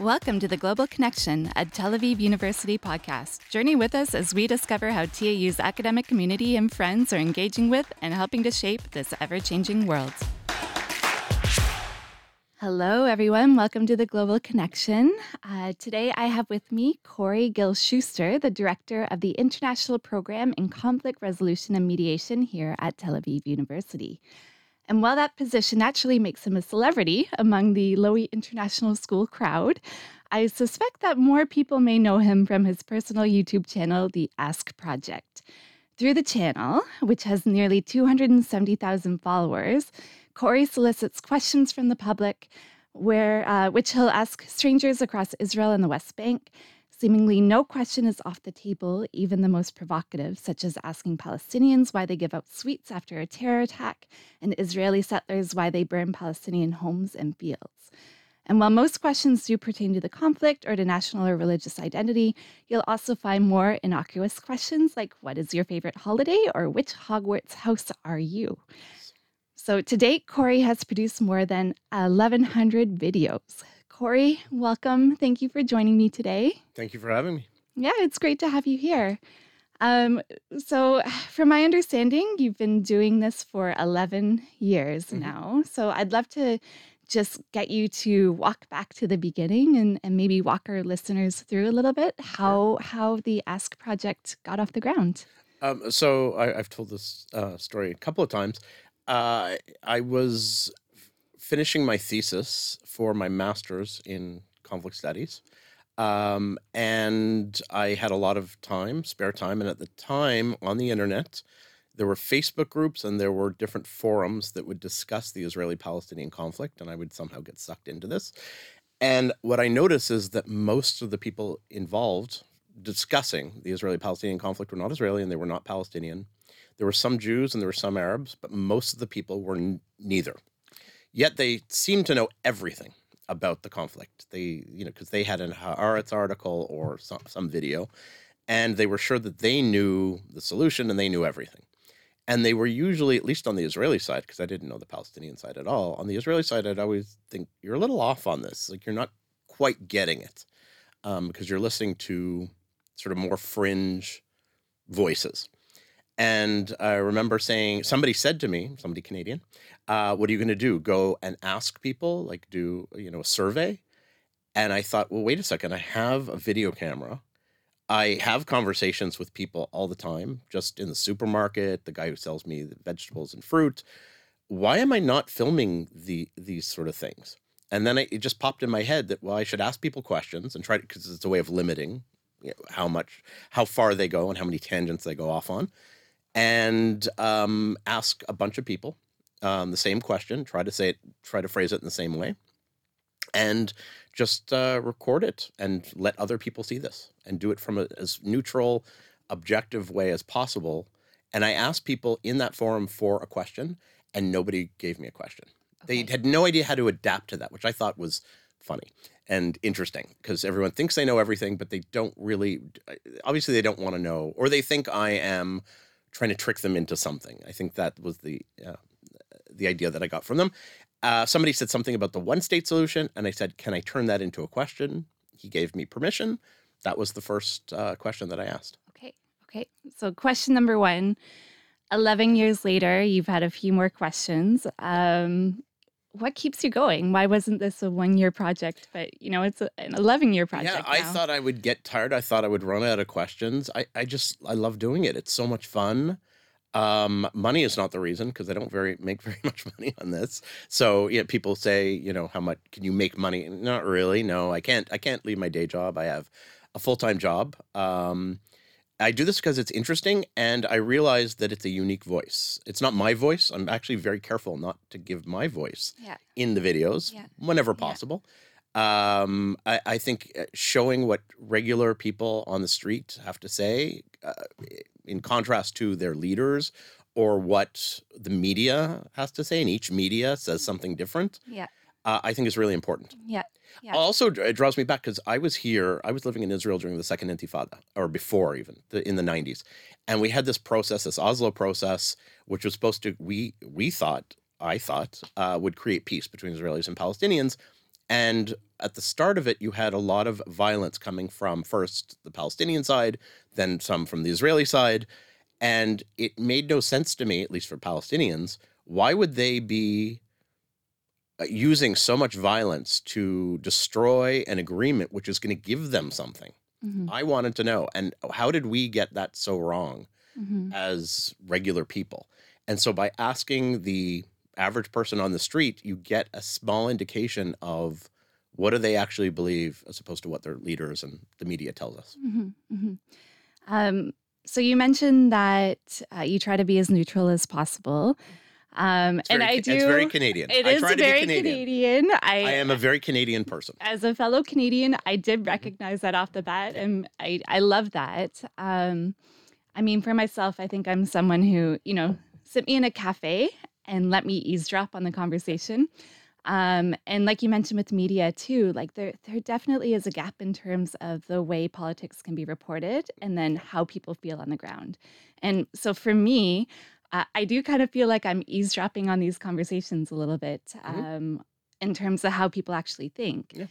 Welcome to the Global Connection, a Tel Aviv University podcast. Journey with us as we discover how TAU's academic community and friends are engaging with and helping to shape this ever changing world. Hello, everyone. Welcome to the Global Connection. Uh, today I have with me Corey Gil-Shuster, the director of the International Program in Conflict Resolution and Mediation here at Tel Aviv University. And while that position naturally makes him a celebrity among the Lowy International School crowd, I suspect that more people may know him from his personal YouTube channel, The Ask Project. Through the channel, which has nearly 270,000 followers, Corey solicits questions from the public, where, uh, which he'll ask strangers across Israel and the West Bank, Seemingly no question is off the table, even the most provocative, such as asking Palestinians why they give out sweets after a terror attack, and Israeli settlers why they burn Palestinian homes and fields. And while most questions do pertain to the conflict or to national or religious identity, you'll also find more innocuous questions like what is your favorite holiday or which Hogwarts house are you? So to date, Corey has produced more than 1,100 videos. Corey, welcome. Thank you for joining me today. Thank you for having me. Yeah, it's great to have you here. Um, so, from my understanding, you've been doing this for 11 years mm-hmm. now. So, I'd love to just get you to walk back to the beginning and, and maybe walk our listeners through a little bit how sure. how the Ask project got off the ground. Um, so, I, have told this uh, story a couple of times. Uh, I was finishing my thesis for my master's in conflict studies. Um, and I had a lot of time, spare time. And at the time on the internet, there were Facebook groups and there were different forums that would discuss the Israeli Palestinian conflict. And I would somehow get sucked into this. And what I noticed is that most of the people involved discussing the Israeli Palestinian conflict were not Israeli and they were not Palestinian. There were some Jews and there were some Arabs, but most of the people were n- neither. Yet they seem to know everything about the conflict. They, you know, because they had an Haaretz article or some, some video, and they were sure that they knew the solution and they knew everything. And they were usually, at least on the Israeli side, because I didn't know the Palestinian side at all. On the Israeli side, I'd always think you're a little off on this. Like you're not quite getting it um, because you're listening to sort of more fringe voices. And I remember saying, somebody said to me, somebody Canadian, uh, what are you going to do? Go and ask people, like do, you know, a survey? And I thought, well, wait a second. I have a video camera. I have conversations with people all the time, just in the supermarket, the guy who sells me the vegetables and fruit. Why am I not filming the these sort of things? And then it just popped in my head that well, I should ask people questions and try to because it's a way of limiting you know, how much, how far they go and how many tangents they go off on and um, ask a bunch of people um, the same question. Try to say it, try to phrase it in the same way, and just uh, record it and let other people see this and do it from a, as neutral, objective way as possible. And I asked people in that forum for a question, and nobody gave me a question. Okay. They had no idea how to adapt to that, which I thought was funny and interesting because everyone thinks they know everything, but they don't really. Obviously, they don't want to know, or they think I am trying to trick them into something. I think that was the uh, the idea that I got from them. Uh, somebody said something about the one state solution, and I said, "Can I turn that into a question?" He gave me permission. That was the first uh, question that I asked. Okay. Okay. So, question number one 11 years later, you've had a few more questions. Um, what keeps you going? Why wasn't this a one year project, but you know, it's a, an 11 year project? Yeah, I thought I would get tired. I thought I would run out of questions. I, I just, I love doing it. It's so much fun. Um, money is not the reason because I don't very make very much money on this. So yeah, people say, you know, how much can you make money? Not really. No, I can't. I can't leave my day job. I have a full time job. Um, I do this because it's interesting and I realize that it's a unique voice. It's not my voice. I'm actually very careful not to give my voice yeah. in the videos yeah. whenever possible. Yeah. Um, I, I, think uh, showing what regular people on the street have to say, uh, in contrast to their leaders or what the media has to say, and each media says something different. Yeah uh, I think is really important. Yeah. Yeah. Also, it draws me back because I was here. I was living in Israel during the second Intifada, or before even the, in the '90s, and we had this process, this Oslo process, which was supposed to we we thought I thought uh, would create peace between Israelis and Palestinians, And at the start of it, you had a lot of violence coming from first the Palestinian side, then some from the Israeli side. And it made no sense to me, at least for Palestinians, why would they be using so much violence to destroy an agreement which is going to give them something? Mhm. I wanted to know. And how did we get that so wrong Mhm. as regular people? And so by asking the average person on the street, you get a small indication of what do they actually believe as opposed to what their leaders and the media tells us. Mhm, mhm. Um, so you mentioned that uh, you try to be as neutral as possible, um, It's and very, I do. it's very Canadian. It I is try to very be Canadian. Canadian. I, I am a very Canadian person. as a fellow Canadian, I Mm-hmm. did recognize that off the bat, and I I love that. Um, I mean, for myself, I think I'm someone who you know sit me in a cafe and let me eavesdrop on the conversation. Um, and like you mentioned with media too, like there there definitely is a gap in terms of the way politics can be reported and then how people feel on the ground. And so for me, uh, I do kind of feel like I'm eavesdropping on these conversations a little bit Mhm. um, in terms of how people actually think. Yeah.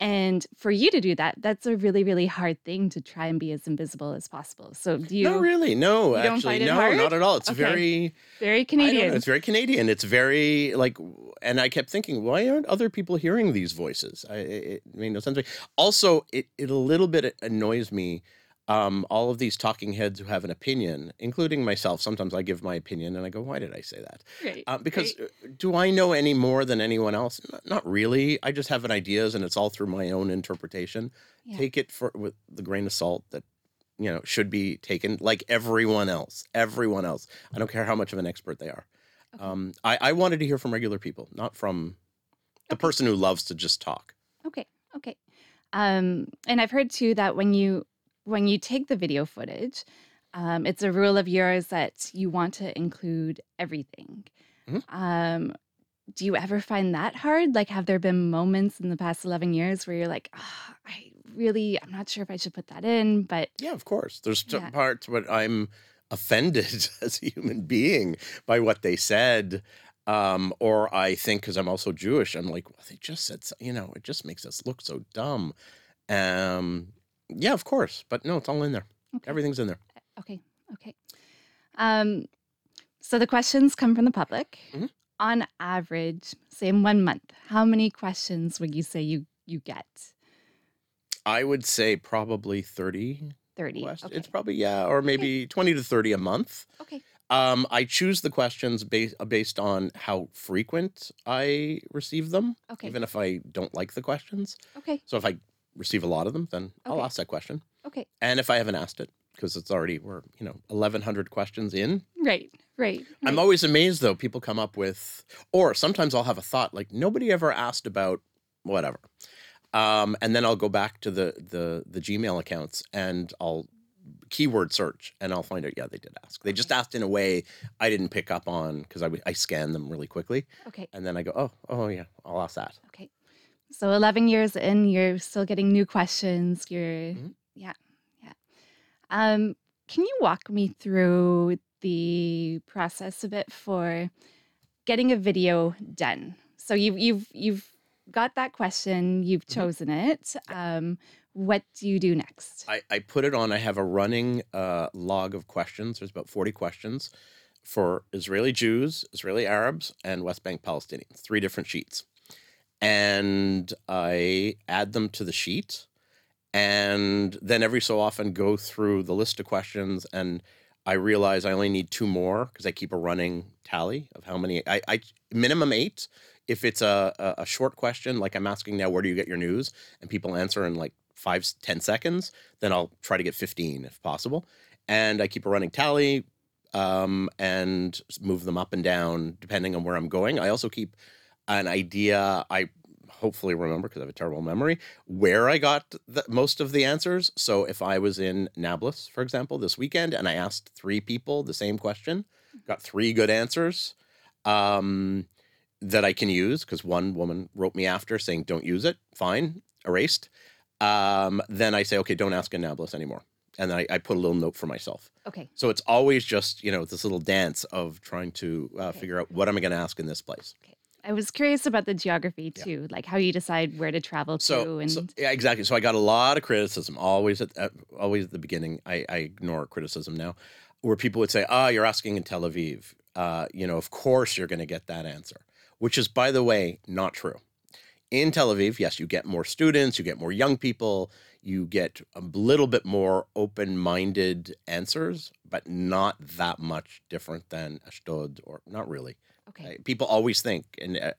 And for you to do that, that's a really, really hard thing to try and be as invisible as possible. So do you no, really, no, actually, no, hard? not at all. It's Okay. very very don't know, Canadian? it's very Canadian. It's very like, and I kept thinking, why aren't other people hearing these voices? I, it, it made no sense. Also, it, it a little bit annoys me. Um, all of these talking heads who have an opinion, including myself. Sometimes I give my opinion and I go, why did I say that? Right. Uh, because right. uh, do I know any more than anyone else? Not, not really. I just have an ideas, and it's all through my own interpretation. Yeah. Take it for with the grain of salt that you know should be taken, like everyone else. Everyone else. I don't care how much of an expert they are. Okay. Um, I, I wanted to hear from regular people, not from the Okay. person who loves to just talk. Okay. Okay. Um, and I've heard too that when you when you take the video footage, um, it's a rule of yours that you want to include everything. Mhm. Um, do you ever find that hard? Like, have there been moments in the past eleven years where you're like, "Ah, I really, I'm not sure if I should put that in, but Yeah, of course. There's Yeah. parts where I'm offended as a human being by what they said. Um, or I think because I'm also Jewish, I'm like, well, they just said, so, you know, it just makes us look so dumb. Um, yeah, of course. But no, it's all in there. okay. Everything's in there. Okay. Okay. Um, so the questions come from the public. Mhm. On average, say in one month, how many questions would you say you you get? I would say probably 30 30. Okay. It's probably, yeah, or maybe 20 to 30 a month. okay. Um, I choose the questions based based on how frequent I receive them, Okay. even if I don't like the questions. Okay. So if I receive a lot of them, then I'll ask that question. Okay. And if I haven't asked it, because it's already we're you know 1,100 questions in, Right. Right. I'm always amazed though. People come up with, or sometimes I'll have a thought like nobody ever asked about whatever, um, and then I'll go back to the the the Gmail accounts and I'll keyword search and I'll find out yeah they did ask. They just asked in a way I didn't pick up on because I, I scan them really quickly Okay. and then I go oh oh yeah I'll ask that. Okay. So 11 years in, you're still getting new questions. You're, Mhm. yeah. Yeah. Um, can you walk me through the process a bit for getting a video done? So you've, you've, you've got that question, you've Mhm. chosen it. Um, what do you do next? I, I put it on. I have a running uh, log of questions. There's about 40 questions for Israeli Jews, Israeli Arabs, and West Bank Palestinians, three different sheets. And I add them to the sheet. And then every so often go through the list of questions. And I realize I only need two more because I keep a running tally of how many. I, I minimum eight. If it's a, a, short question, like I'm asking now, where do you get your news? And people answer in like five, ten seconds, then I'll try to get 15 if possible. And I keep a running tally um, and move them up and down depending on where I'm going. I also keep an idea, I hopefully remember because I have a terrible memory, where I got the, most of the answers. So if I was in Nablus, for example, this weekend and I asked three people the same question, got three good answers. Um, that I can use because one woman wrote me after saying, don't use it. Fine, erased um, then I say, okay, don't ask a Nablus anymore. And then I, I put a little note for myself. Okay. So it's always just, you know, this little dance of trying to uh, Okay. figure out what am I going to ask in this place. I was curious about the geography Yeah. too, like how you decide where to travel to and so yeah, exactly. So I got a lot of criticism always at, at always at the beginning. I, I ignore criticism now, where people would say, "Ah, you're asking in Tel Aviv. Uh, you know, of course you're going to get that answer," which is, by the way, not true. In Tel Aviv, yes, you get more students, you get more young people, you get a little bit more open-minded answers, but not that much different than Ashdod, or not really. Okay. Uh, People always think, and uh,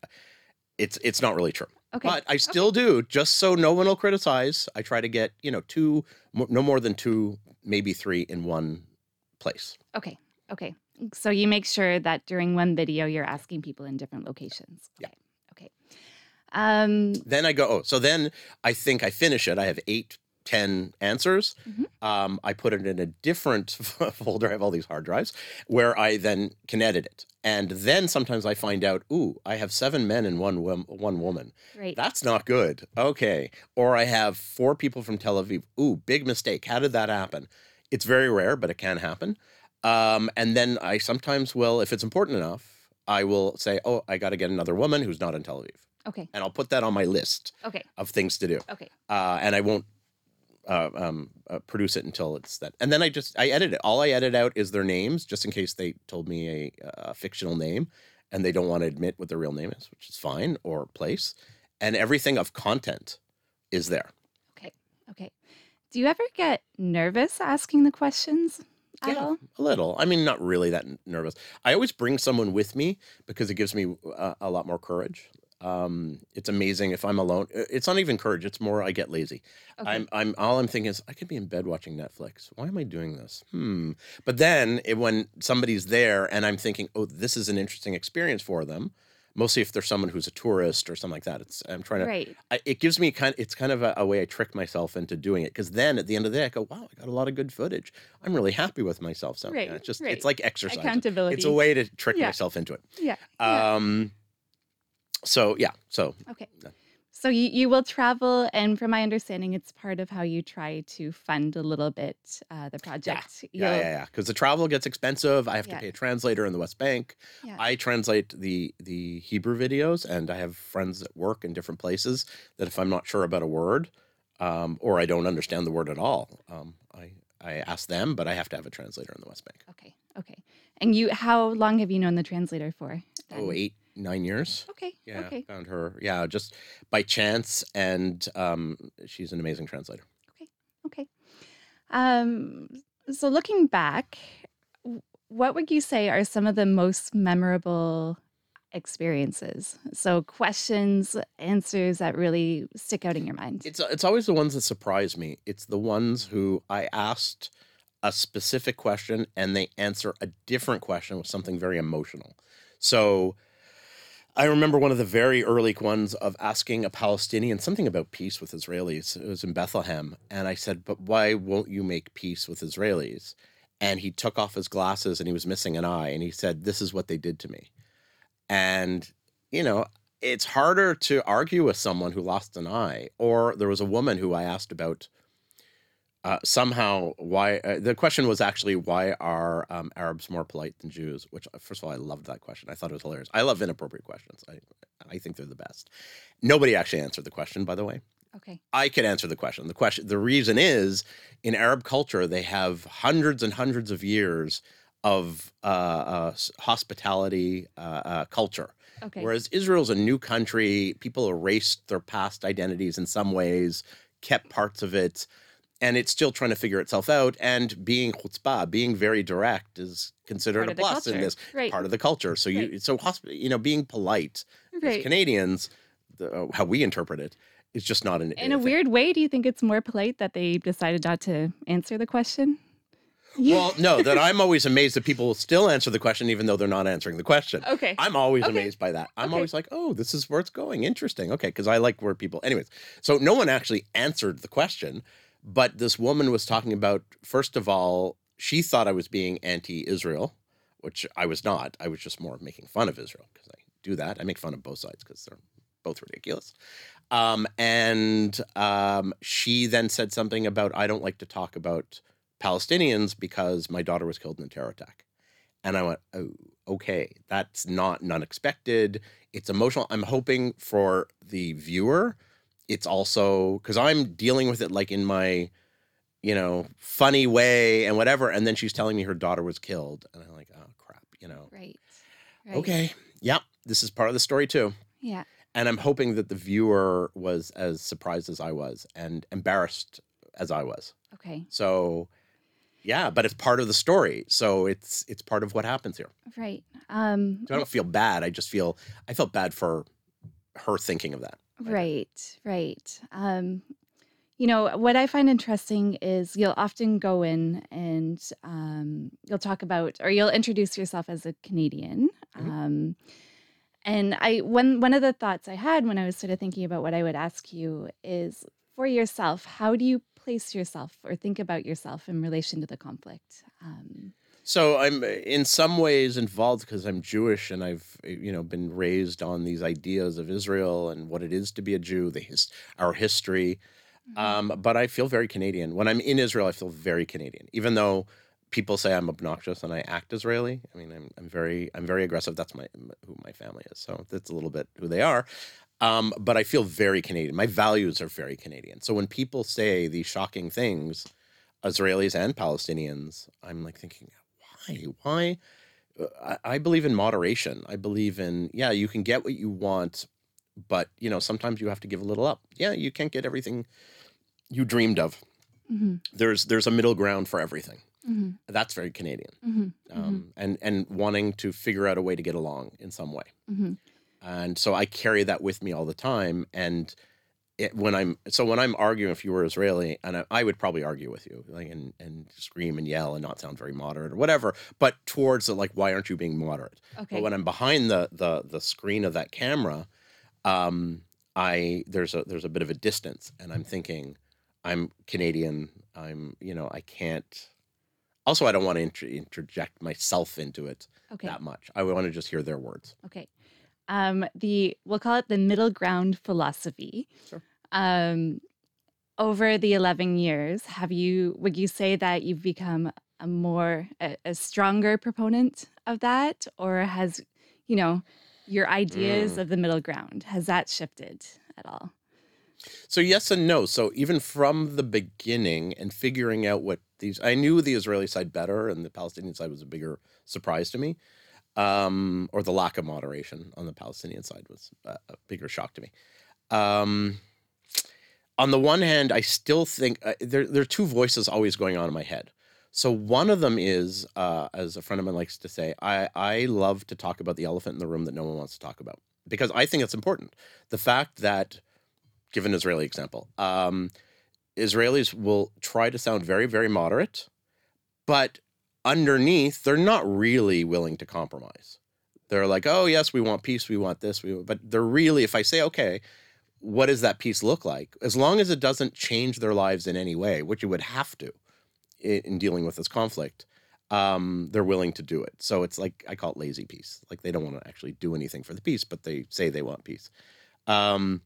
it's it's not really true. Okay. But I still do, just so no one will criticize. I try to get you know two, no more than two, maybe three in one place. Okay. Okay. So you make sure that during one video you're asking people in different locations. Yeah. Okay. Okay. Um Then I go. Oh, so then I think I finish it. I have eight, ten answers. Mhm. Um, I put it in a different folder. I have all these hard drives where I then can edit it. And then sometimes I find out, ooh, I have seven men and one wom- one woman. great. That's not good. Okay. Or I have four people from Tel Aviv. Ooh, big mistake. How did that happen? It's very rare, but it can happen. Um, and then I sometimes will, if it's important enough, I will say, oh, I got to get another woman who's not in Tel Aviv. okay. And I'll put that on my list Okay. of things to do. Okay. Uh, and I won't uh, um, uh, produce it until it's that. And then I just, I edit it. All I edit out is their names, just in case they told me a, a fictional name and they don't want to admit what their real name is, which is fine, or place. And everything of content is there. Okay. Okay. Do you ever get nervous asking the questions at Yeah, all? A little. I mean, not really that nervous. I always bring someone with me because it gives me uh, a lot more courage. Um, it's amazing if I'm alone. It's not even courage. It's more I get lazy. Okay. I'm, I'm, all I'm thinking is I could be in bed watching Netflix. Why am I doing this? Hmm. But then it, when somebody's there and I'm thinking, oh, this is an interesting experience for them. Mostly if they're someone who's a tourist or something like that. It's I'm trying to. right. I, it gives me kind. It's kind of a, a way I trick myself into doing it because then at the end of the day I go, wow, I got a lot of good footage. I'm really happy with myself. So Right, yeah, it's just right. it's like exercise. Accountability. It's a way to trick Yeah. myself into it. Yeah. yeah. So yeah. So Okay. So you, you will travel, and from my understanding, it's part of how you try to fund a little bit uh, the project. yeah, yeah, yeah. Because the travel gets expensive. I have Yeah. to pay a translator in the West Bank. Yeah. I translate the the Hebrew videos, and I have friends that work in different places that if I'm not sure about a word, um, or I don't understand the word at all, um, I I ask them, but I have to have a translator in the West Bank. Okay. Okay. And you, how long have you known the translator for? Oh, then? eight, nine years. Okay. Yeah, Okay. found her. Yeah, just by chance, and um, she's an amazing translator. Okay. Okay. Um, so looking back, what would you say are some of the most memorable experiences? So questions, answers that really stick out in your mind. It's it's always the ones that surprise me. It's the ones who I asked a specific question and they answer a different question with something very emotional. So I remember one of the very early ones of asking a Palestinian something about peace with Israelis. It was in Bethlehem. And I said, But why won't you make peace with Israelis? And he took off his glasses and he was missing an eye. And he said, This is what they did to me. And, you know, it's harder to argue with someone who lost an eye. Or there was a woman who I asked about uh, somehow why uh, the question was actually why are um, Arabs more polite than Jews? Which uh, first of all, I loved that question. I thought it was hilarious. I love inappropriate questions. I I think they're the best. Nobody actually answered the question, by the way. Okay. I could answer the question. The question, the reason is, in Arab culture, they have hundreds and hundreds of years of uh, uh, hospitality uh, uh, culture. Okay. Whereas Israel's a new country, people erased their past identities in some ways, kept parts of it, and it's still trying to figure itself out. And being chutzpah, being very direct, is considered Part a plus in this Right. part of the culture. So you, Right. so hosp- you know, being polite right. Canadians, the, uh, how we interpret it, is just not an In a thing. weird way, do you think it's more polite that they decided not to answer the question? Well, no, that I'm always amazed that people will still answer the question even though they're not answering the question. okay. I'm always Okay. amazed by that. I'm Okay. always like, oh, this is where it's going. Interesting. Okay. Because I like where people, anyways. So no one actually answered the question, but this woman was talking about, first of all, she thought I was being anti Israel, which I was not. I was just more making fun of Israel because I do that. I make fun of both sides because they're both ridiculous. Um, and um, she then said something about, I don't like to talk about Palestinians because my daughter was killed in a terror attack. And I went, oh, okay, that's not unexpected. It's emotional. I'm hoping for the viewer, it's also because I'm dealing with it like in my, you know, funny way and whatever. And then she's telling me her daughter was killed, and I'm like, oh crap, you know. Right. right. Okay, yep, this is part of the story too. Yeah. And I'm hoping that the viewer was as surprised as I was and embarrassed as I was. Okay. So, yeah, but it's part of the story. So it's it's part of what happens here. Right. Um, So I don't feel bad. I just feel I felt bad for her thinking of that. Right, right. Um, you know, what I find interesting is you'll often go in and um, you'll talk about, or you'll introduce yourself as a Canadian. Mhm. Um, and I, one one of the thoughts I had when I was sort of thinking about what I would ask you is, for yourself, how do you place yourself or think about yourself in relation to the conflict? Um, So I'm uh, in some ways involved because I'm Jewish and I've uh, you know been raised on these ideas of Israel and what it is to be a Jew, the his, our history. Um, but I feel very Canadian. When I'm in Israel, I feel very Canadian, even though people say I'm obnoxious and I act Israeli. I mean, I'm, I'm very I'm very aggressive. That's my who my family is. So that's a little bit who they are. Um, but I feel very Canadian. My values are very Canadian. So when people say these shocking things, Israelis and Palestinians, I'm like thinking, why? Why? Uh, I, believe in moderation. I believe in yeah, you can get what you want, but you know sometimes you have to give a little up. Yeah, you can't get everything you dreamed of. mhm, There's there's a middle ground for everything. mhm, That's very Canadian, mhm, um, and and wanting to figure out a way to get along in some way. mhm, And so I carry that with me all the time. And it, when I'm so when I'm arguing, if you were Israeli, and I, I would probably argue with you, like and and scream and yell and not sound very moderate or whatever. But towards the like, why aren't you being moderate? Okay. But when I'm behind the the the screen of that camera, um, I there's a there's a bit of a distance, and I'm thinking, I'm Canadian. I'm you know I can't. Also, I don't want to inter- interject myself into it okay. that much. I want to just hear their words. Okay. Um, the we'll call it the middle ground philosophy. Sure. Um, over the 11 years, have you would you say that you've become a more a, a stronger proponent of that or has, you know, your ideas Mm. of the middle ground has that shifted at all? So yes and no. So even from the beginning and figuring out what these, I knew the Israeli side better, and the Palestinian side was a bigger surprise to me, um, or the lack of moderation on the Palestinian side was a, a bigger shock to me. Um, on the one hand, I still think uh, there there are two voices always going on in my head. So one of them is, uh, as a friend of mine likes to say, I I love to talk about the elephant in the room that no one wants to talk about because I think it's important. The fact that give an Israeli example. Um, Israelis will try to sound very, very moderate, but underneath, they're not really willing to compromise. They're like, oh, yes, we want peace, we want this, we but they're really, if I say, okay, what does that peace look like? As long as it doesn't change their lives in any way, which it would have to in, in dealing with this conflict, um, they're willing to do it. So it's like, I call it lazy peace. Like they don't want to actually do anything for the peace, but they say they want peace. Um,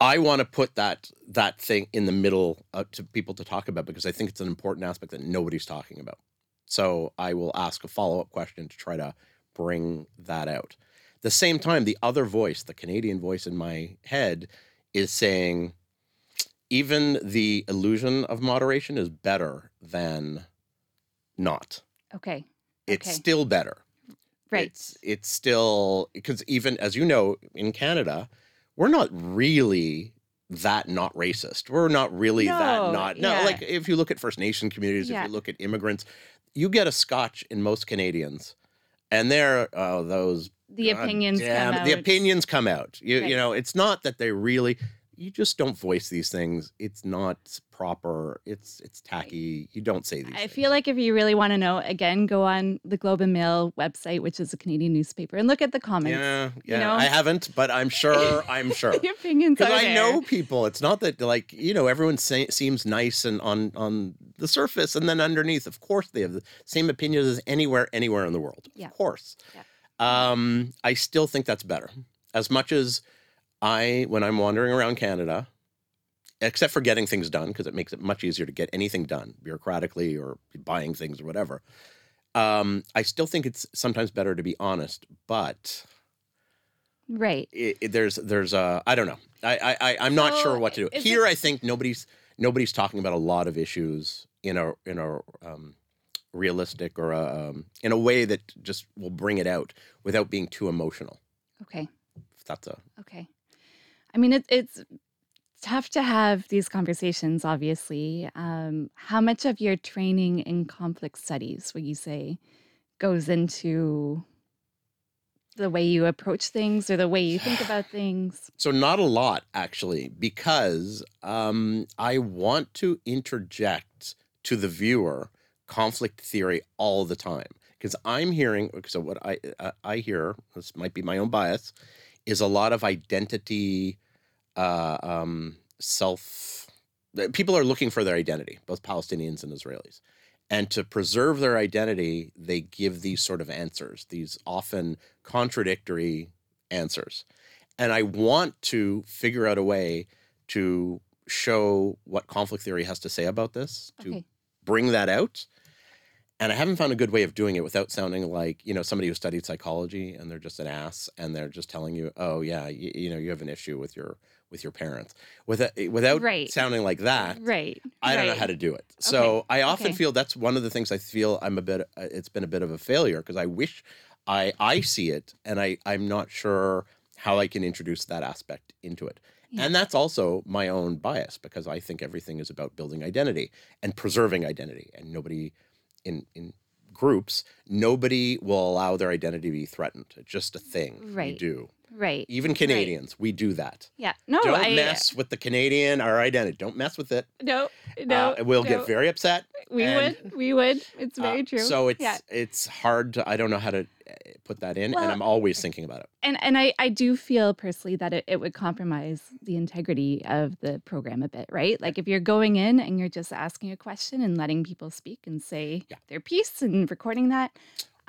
I want to put that that thing in the middle uh, to people to talk about because I think it's an important aspect that nobody's talking about. So I will ask a follow up question to try to bring that out. The same time, the other voice, the Canadian voice in my head, is saying even the illusion of moderation is better than not. Okay. It's Okay. still better. Right. It's it's still because even as you know in Canada, we're not really that not racist. We're not really No, that not no. yeah. Like if you look at First Nation communities, Yeah. if you look at immigrants, you get a Scotch in most Canadians, and there are oh those the God opinions damn come it, the out. opinions come out. You Right. you know it's not that they really. You just don't voice these things. It's not proper. It's it's tacky. You don't say these. I things. feel like if you really want to know, again, go on the Globe and Mail website, which is a Canadian newspaper, and look at the comments. Yeah, yeah. know? I haven't, but I'm sure. I'm sure. the opinions Because I there. know people. It's not that like you know everyone say, seems nice and on on the surface, and then underneath, of course, they have the same opinions as anywhere anywhere in the world. Yeah. Of course. Yeah. Um, I still think that's better. As much as I, when I'm wandering around Canada, except for getting things done, because it makes it much easier to get anything done bureaucratically or buying things or whatever. Um, I still think it's sometimes better to be honest, but Right. it, it- there's there's a I don't know. I I I- I'm not So, sure what to do. Here, I think nobody's nobody's talking about a lot of issues in a in a um, realistic or a, um, in a way that just will bring it out without being too emotional. Okay. If that's a Okay. I mean, it, it's tough to have these conversations, obviously. Um, how much of your training in conflict studies would you say goes into the way you approach things or the way you think about things? So not a lot actually, because um, I want to interject to the viewer conflict theory all the time. Because I'm hearing, so what I I- I hear, this might be my own bias, is a lot of identity, uh, um, self. People are looking for their identity, both Palestinians and Israelis. And to preserve their identity, they give these sort of answers, these often contradictory answers and I want to figure out a way to show what conflict theory has to say about this, to Okay. bring that out. And I haven't found a good way of doing it without sounding like, you know, somebody who studied psychology and they're just an ass and they're just telling you, "Oh yeah, you, you know, you have an issue with your with your parents." Without without Right. sounding like that, Right. I don't know how to do it. So I often okay. feel that's one of the things I feel I'm a bit. uh, It's been a bit of a failure because I wish I I see it and I I'm not sure how I can introduce that aspect into it. Yeah. And that's also my own bias because I think everything is about building identity and preserving identity, and nobody in in groups nobody will allow their identity to be threatened. It's just a thing Right. do. Right. Even Canadians, we do that. Yeah. No, Don't I mess with the Canadian our identity. Don't mess with it. no, no. uh, we'll no. get very upset. we and- would. We would. It's Uh, very true. So it's yeah. it's hard to I don't know how to uh, put that in, Well- and I'm always thinking about it. and and I, I do feel personally that it, it would compromise the integrity of the program a bit, right? Like if you're going in and you're just asking a question and letting people speak and say Yeah. their piece and recording that.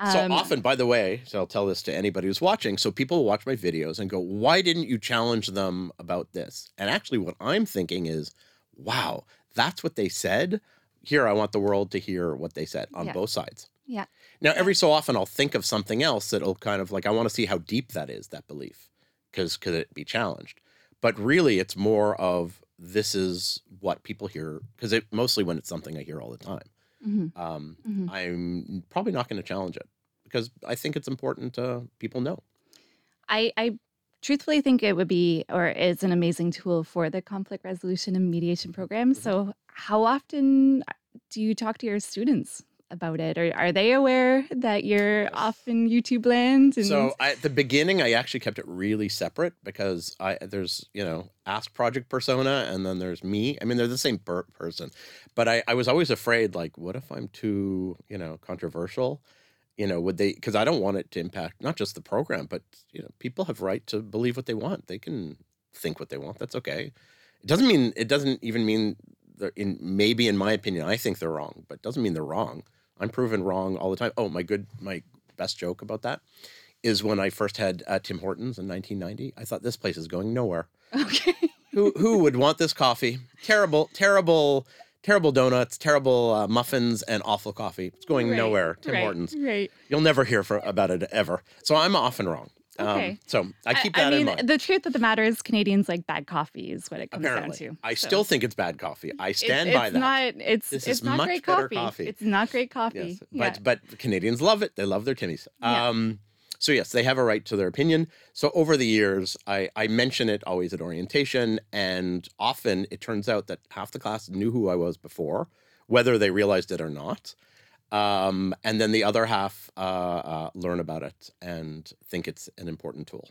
So um, often, by the way, so I'll tell this to anybody who's watching. So people watch my videos and go, "Why didn't you challenge them about this?" And actually, what I'm thinking is, "Wow, that's what they said." Here, I want the world to hear what they said on Yeah. both sides. Yeah. Now, every so often, I'll think of something else that'll kind of like I want to see how deep that is that belief, because could it be challenged? But really, it's more of this is what people hear because it mostly when it's something I hear all the time. Mhm, Um, mhm. I'm probably not going to challenge it because I think it's important uh, people know. I, I truthfully think it would be or is an amazing tool for the conflict resolution and mediation program. Mm-hmm. So how often do you talk to your students about it? Or are they aware that you're off in YouTube land? And So I, at the beginning, I actually kept it really separate because I there's you know Ask Project persona and then there's me. I mean, they're the same per- person, but I, I was always afraid like, what if I'm too you know controversial? You know, would they? Because I don't want it to impact not just the program, but you know, people have right to believe what they want. They can think what they want. That's okay. It doesn't mean it doesn't even mean in maybe in my opinion I think they're wrong, but it doesn't mean they're wrong. I'm proven wrong all the time. Oh, my good my best joke about that is when I first had uh, Tim Hortons in 1990. I thought this place is going nowhere. okay. Who who would want this coffee? Terrible, terrible, terrible donuts, terrible uh, muffins, and awful coffee. It's going Right, nowhere. Tim right, Hortons. Right. You'll never hear for, about it ever. So I'm often wrong. Um, Okay. so I keep I, that mean, in mind. the truth of the matter is Canadians like bad coffee is what it comes Apparently, down to. I So still think it's bad coffee. I it's- stand by it's that. Not, it's This it's is not much great better coffee. coffee. It's not great coffee. Yes, yeah. but but Canadians love it. They love their Timmies. Yeah. Um, so yes, they have a right to their opinion. So over the years, I I mention it always at orientation, and often it turns out that half the class knew who I was before, whether they realized it or not. Um, and then the other half uh, uh, learn about it and think it's an important tool.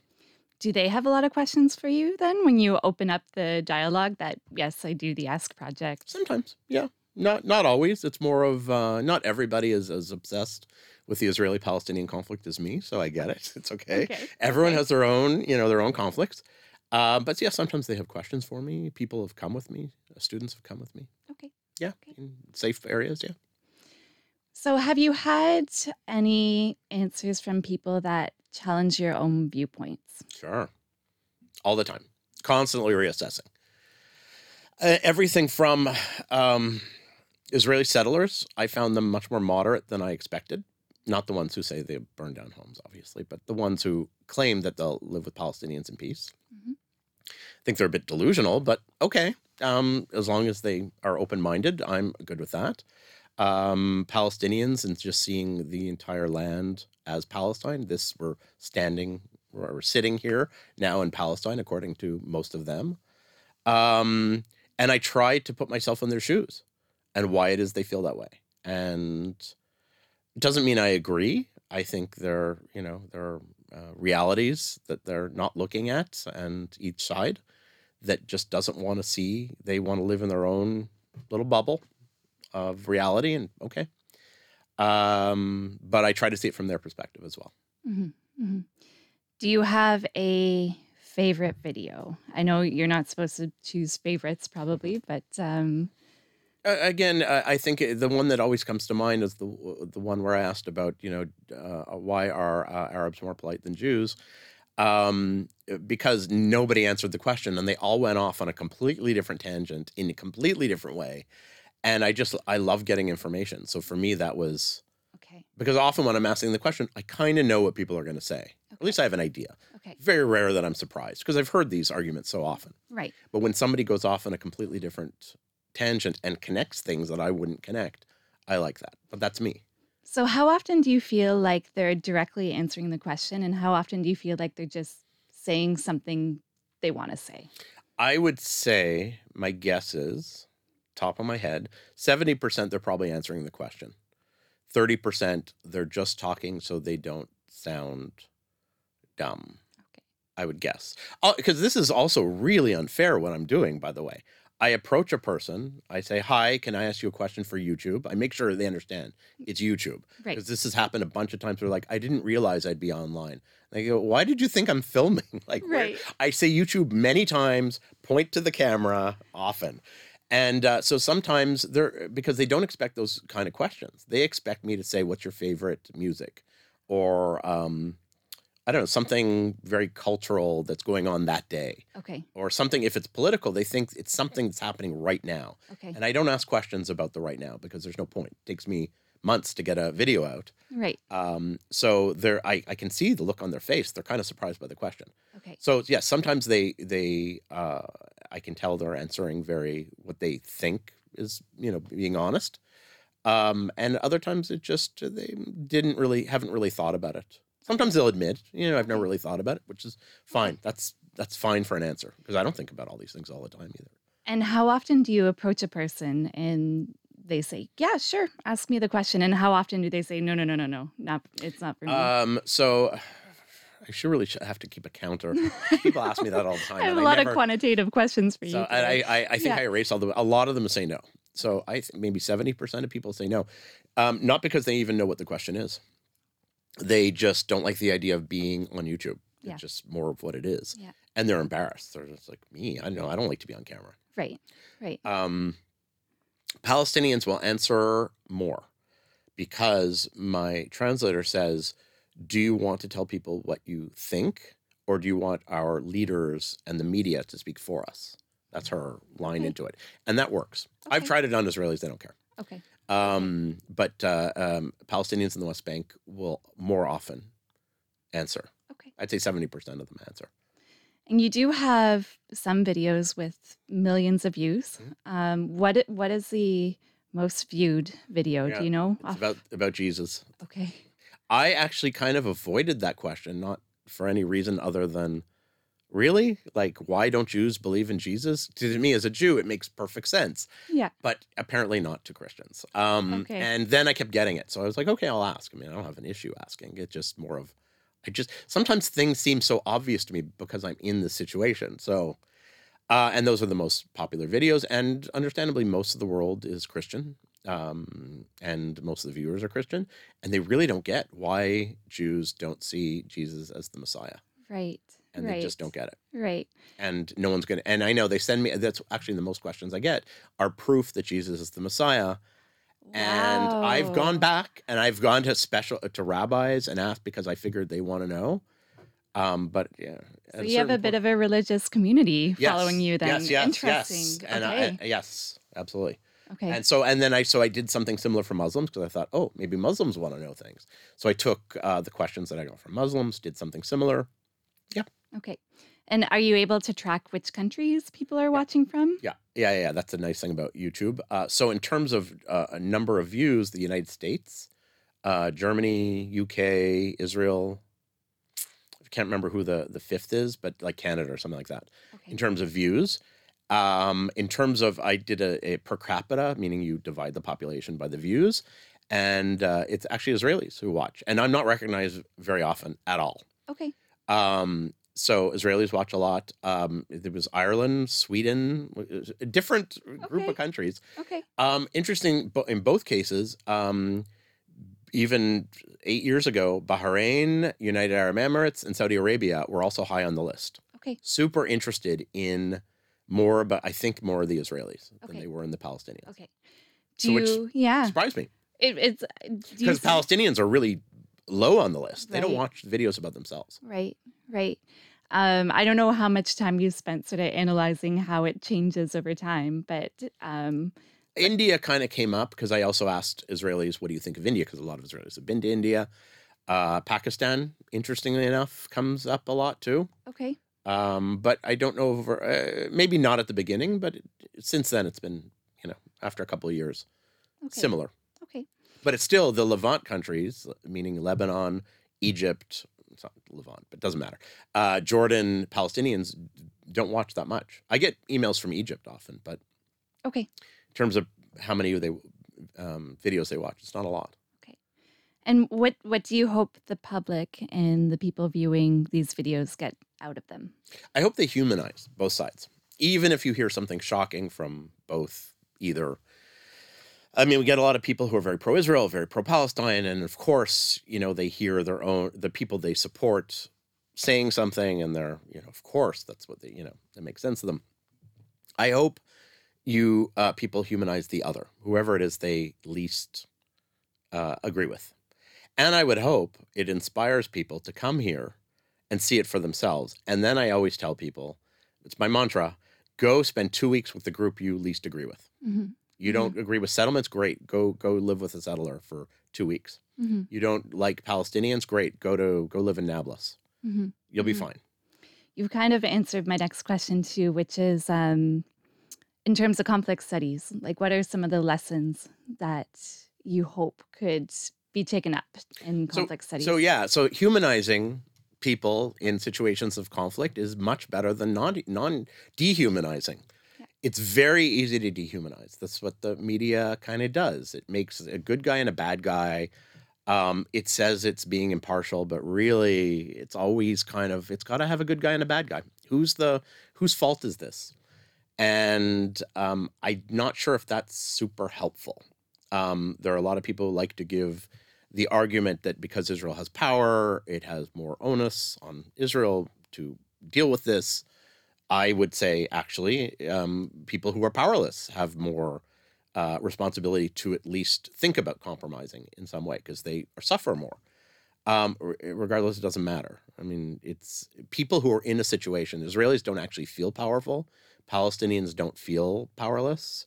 Do they have a lot of questions for you then when you open up the dialogue that, yes, I do the Ask Project? Sometimes, yeah, not not always. It's more of uh, not everybody is as obsessed with the Israeli-Palestinian conflict as me, so I get it. It's okay. Okay. Everyone okay. has their own, you know, their own conflicts. Uh, but yeah, sometimes they have questions for me. People have come with me. Students have come with me. Okay. Yeah, Okay. in safe areas. Yeah. So, have you had any answers from people that challenge your own viewpoints? Sure. All the time. Constantly reassessing. Uh, everything from um, Israeli settlers, I found them much more moderate than I expected. not the ones who say they burn down homes, obviously, but the ones who claim that they'll live with Palestinians in peace. Mhm. I think they're a bit delusional, but okay. Um, as long as they are open minded, I'm good with that. Um, Palestinians and just seeing the entire land as Palestine. This we're standing, we're sitting here now in Palestine, according to most of them. Um, and I try to put myself in their shoes and why it is they feel that way. And it doesn't mean I agree. I think there, you know, there are uh, realities that they're not looking at, and each side that just doesn't want to see. They want to live in their own little bubble of reality, and okay. Um, but I try to see it from their perspective as well. Mhm, mhm. Do you have a favorite video? I know you're not supposed to choose favorites, probably, but um, Uh, again, uh, I think the one that always comes to mind is the the one where I asked about, you know, uh, why are uh, Arabs more polite than Jews? Um, because nobody answered the question, and they all went off on a completely different tangent in a completely different way. And I just I love getting information. So for me, that was okay, because often when I'm asking the question, I kind of know what people are going to say. At least I have an idea. okay, Very rare that I'm surprised because I've heard these arguments so often. right. But when somebody goes off on a completely different tangent and connects things that I wouldn't connect, I like that. But that's me. So, how often do you feel like they're directly answering the question, and how often do you feel like they're just saying something they want to say? I would say my guess is, top of my head, 70% they're probably answering the question. 30% they're just talking so they don't sound dumb. Okay. I would guess. Uh, because this is also really unfair what I'm doing, by the way. I approach a person, I say, Hi, can I ask you a question for YouTube? I make sure they understand it's YouTube. Right. Because this has happened a bunch of times where, like, I didn't realize I'd be online. They go, Why did you think I'm filming? like, Right. I say YouTube many times, point to the camera often. And uh, so sometimes they're because they don't expect those kind of questions. They expect me to say, What's your favorite music? Or, um, I don't know, something very cultural that's going on that day. Okay. Or something, if it's political, they think it's something that's happening right now. Okay. And I don't ask questions about the right now because there's no point. It takes me months to get a video out. Right. Um, so they're, I, I can see the look on their face. They're kind of surprised by the question. Okay. So yes, sometimes they they uh, I can tell they're answering very what they think is you know being honest, um, and other times it just they didn't really haven't really thought about it. Sometimes they'll admit you know I've never really thought about it, which is fine. That's that's fine for an answer because I don't think about all these things all the time either. And how often do you approach a person and they say, "Yeah, sure, ask me the question"? And how often do they say, "No, no, no, no, no, not it's not for me"? Um, so I should really have to keep a counter. People ask me that all the time. I have a lot never- of quantitative questions for you. So and. I, I, I think Yeah. I erase all the. A lot of them say no. So I think maybe seventy percent of people say no, um, not because they even know what the question is. They just don't like the idea of being on YouTube. Yeah. It's just more of what it is, Yeah. and they're embarrassed. They're just like me. I know I don't like to be on camera. right, right, Um, Palestinians will answer more because my translator says, "Do you want to tell people what you think, or do you want our leaders and the media to speak for us?" That's her line Okay. into it, and that works. I've tried it on Israelis; they don't care. okay, Um, but uh, um, Palestinians in the West Bank will more often answer. okay. I'd say seventy percent of them answer. And you do have some videos with millions of views. Mm-hmm. Um, what what is the most viewed video? Yeah, Do you know? It's off- about about Jesus. okay, I actually kind of avoided that question, not for any reason other than really like why don't Jews believe in Jesus? To me, as a Jew, it makes perfect sense, yeah, but apparently not to Christians. Um, Okay. And then I kept getting it, so I was like, okay, I'll ask. I mean, I don't have an issue asking. It's just more of, I just sometimes things seem so obvious to me because I'm in the situation. So, uh, and those are the most popular videos, and understandably, most of the world is Christian. Um, and most of the viewers are Christian, and they really don't get why Jews don't see Jesus as the Messiah, right, and right, they just don't get it. right. And no one's gonna. And I know they send me. That's actually the most questions I get are proof that Jesus is the Messiah. Wow. And I've gone back and I've gone to special to rabbis and asked because I figured they want to know. Um, but yeah, So you have a bit of a religious community following you. Then Yes, yes, interesting. yes, and okay, I, yes, absolutely. Okay. And so, and then I, so I did something similar for Muslims because I thought, oh, maybe Muslims want to know things. So I took uh, the questions that I got from Muslims, did something similar. Yeah. Okay. And are you able to track which countries people are watching from? Yeah, yeah, yeah. That's a nice thing about YouTube. Uh, so in terms of uh, a number of views, the United States, uh, Germany, UK, Israel. I can't remember who the the fifth is, but like Canada or something like that. Okay. in terms of views. Um, in terms of, I did a, a per capita, meaning you divide the population by the views, and uh, it's actually Israelis who watch, and I'm not recognized very often at all. Okay. Um, so Israelis watch a lot. Um, there was Ireland, Sweden, a different group Okay. of countries. Okay. Um, interesting in both cases. Um, even eight years ago, Bahrain, United Arab Emirates, and Saudi Arabia were also high on the list Okay. super interested in more, but I think more of the Israelis than they were in the Palestinians. Okay. So Do which you, yeah. Surprised me It, it's because Palestinians are really low on the list. They don't watch videos about themselves. Right, right. Um, I don't know how much time you spent sort of analyzing how it changes over time, but um, India kind of came up because I also asked Israelis, "What do you think of India?" Because a lot of Israelis have been to India. Uh, Pakistan, interestingly enough, comes up a lot too. okay, Um, but I don't know over uh, maybe not at the beginning, but it, since then it's been you know after a couple of years okay, similar. Okay, But it's still the Levant countries, meaning Lebanon, Egypt, it's not Levant, but it doesn't matter. Uh, Jordan, Palestinians don't watch that much. I get emails from Egypt often, but okay. in terms of how many they um, videos they watch, it's not a lot. And what what do you hope the public and the people viewing these videos get out of them? I hope they humanize both sides, even if you hear something shocking from both either. I mean, we get a lot of people who are very pro-Israel, very pro-Palestine, and of course, you know, they hear their own the people they support saying something, and they're, you know, of course, that's what they, you know, it makes sense to them. I hope you uh, people humanize the other, whoever it is they least uh, agree with, and I would hope it inspires people to come here and see it for themselves. And then I always tell people, it's my mantra: go spend two weeks with the group you least agree with. Mm-hmm. You don't agree with settlements? Great. Go go live with a settler for two weeks. Mm-hmm. You don't like Palestinians? Great. Go to go live in Nablus. Mm-hmm. You'll be Mhm. fine. You've kind of answered my next question too, which is um, in terms of conflict studies, like what are some of the lessons that you hope could be taken up in conflict studies? So yeah, so humanizing people in situations of conflict is much better than non non dehumanizing. Yeah. It's very easy to dehumanize. That's what the media kind of does. It makes a good guy and a bad guy. Um, it says it's being impartial, but really, it's always kind of it's got to have a good guy and a bad guy. Who's the whose fault is this? And um, I'm not sure if that's super helpful. Um, there are a lot of people who like to give the argument that because Israel has power, it has more onus on Israel to deal with this. I would say, actually, um, people who are powerless have more uh, responsibility to at least think about compromising in some way because they suffer more. Um, regardless, it doesn't matter. I mean, it's people who are in a situation. Israelis don't actually feel powerful. Palestinians don't feel powerless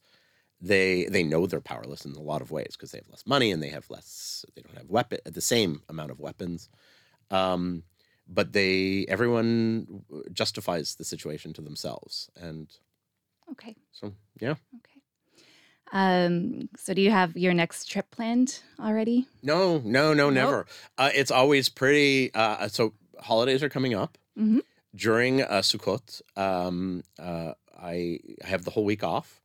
they they know they're powerless in a lot of ways because they have less money and they have less they don't have weapon the same amount of weapons um, but they everyone justifies the situation to themselves and okay, so yeah okay. Um, so do you have your next trip planned already? no no no Nope. never uh, it's always pretty uh, so holidays are coming up Mhm. during uh, Sukkot um, uh, I have the whole week off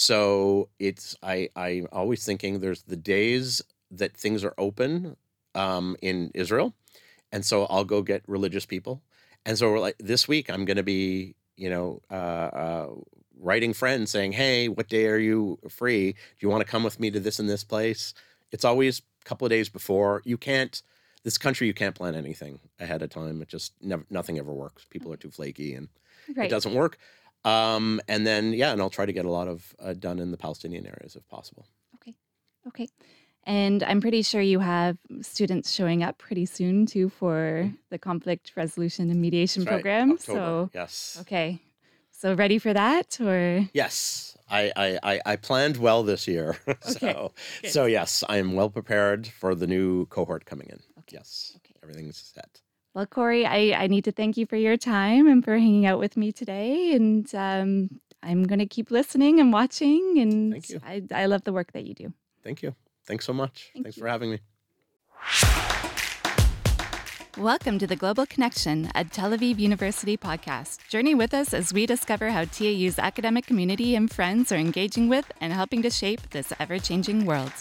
so it's I I'm always thinking there's the days that things are open um, in Israel, and so I'll go get religious people, and so we're like this week I'm going to be you know uh, uh, writing friends saying hey what day are you free? Do you want to come with me to this and this place it's always a couple of days before. You can't this country you can't plan anything ahead of time. It just never nothing ever works. People are too flaky and Right. it doesn't work. Um, and then yeah, and I'll try to get a lot of uh, done in the Palestinian areas if possible. Okay. Okay. And I'm pretty sure you have students showing up pretty soon too for the conflict resolution and mediation That's program. So, yes, okay. So ready for that or yes, I, I, I, planned well this year. Okay, so, good. so, yes, I am well prepared for the new cohort coming in. Yes, Okay. everything's set. Well, Corey, I, I need to thank you for your time and for hanging out with me today. And um, I'm going to keep listening and watching. And Thank you. I, I love the work that you do. Thank you. Thanks so much. Thank Thanks you. for having me. Welcome to the Global Connection, a Tel Aviv University podcast. Journey with us as we discover how TAU's academic community and friends are engaging with and helping to shape this ever changing world.